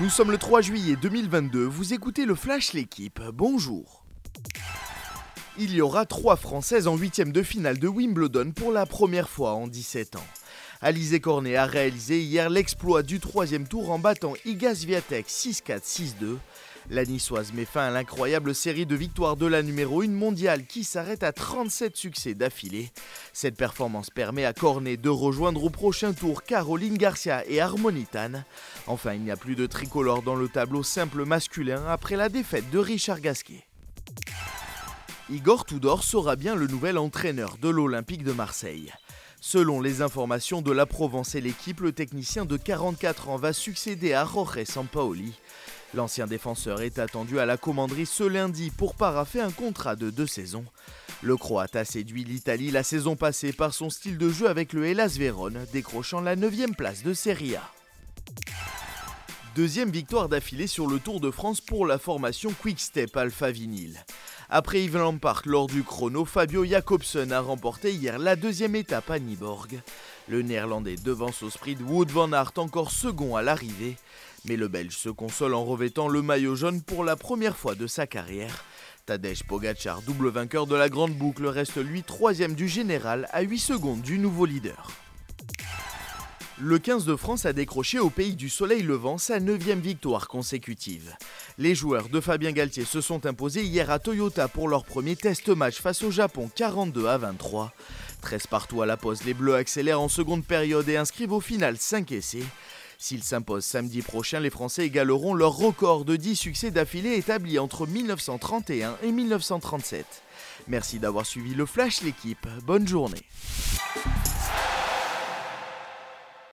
Nous sommes le 3 juillet 2022, vous écoutez le Flash L'équipe, bonjour. Il y aura trois Françaises en huitième de finale de Wimbledon pour la première fois en 17 ans. Alizé Cornet a réalisé hier l'exploit du troisième tour en battant Iga Swiatek 6-4, 6-2. La niçoise met fin à l'incroyable série de victoires de la numéro 1 mondiale qui s'arrête à 37 succès d'affilée. Cette performance permet à Cornet de rejoindre au prochain tour Caroline Garcia et Harmonitan. Enfin, il n'y a plus de tricolore dans le tableau simple masculin après la défaite de Richard Gasquet. Igor Tudor sera bien le nouvel entraîneur de l'Olympique de Marseille. Selon les informations de la Provence et l'équipe, le technicien de 44 ans va succéder à Jorge Sampaoli. L'ancien défenseur est attendu à la commanderie ce lundi pour paraffer un contrat de deux saisons. Le Croate a séduit l'Italie la saison passée par son style de jeu avec le Hellas Vérone, décrochant la 9 place de Serie A. Deuxième victoire d'affilée sur le Tour de France pour la formation Quick Step Alpha Vinyl. Après Yves Lampart lors du chrono, Fabio Jacobsen a remporté hier la deuxième étape à Niborg. Le néerlandais devance au sprint Wood van Aert encore second à l'arrivée. Mais le Belge se console en revêtant le maillot jaune pour la première fois de sa carrière. Tadej Pogacar, double vainqueur de la grande boucle, reste lui troisième du général à 8 secondes du nouveau leader. Le 15 de France a décroché au pays du soleil levant sa 9 victoire consécutive. Les joueurs de Fabien Galtier se sont imposés hier à Toyota pour leur premier test match face au Japon 42 à 23. 13 partout à la pause, les Bleus accélèrent en seconde période et inscrivent au final 5 essais. S'ils s'imposent samedi prochain, les Français égaleront leur record de 10 succès d'affilée établi entre 1931 et 1937. Merci d'avoir suivi le Flash l'équipe, bonne journée.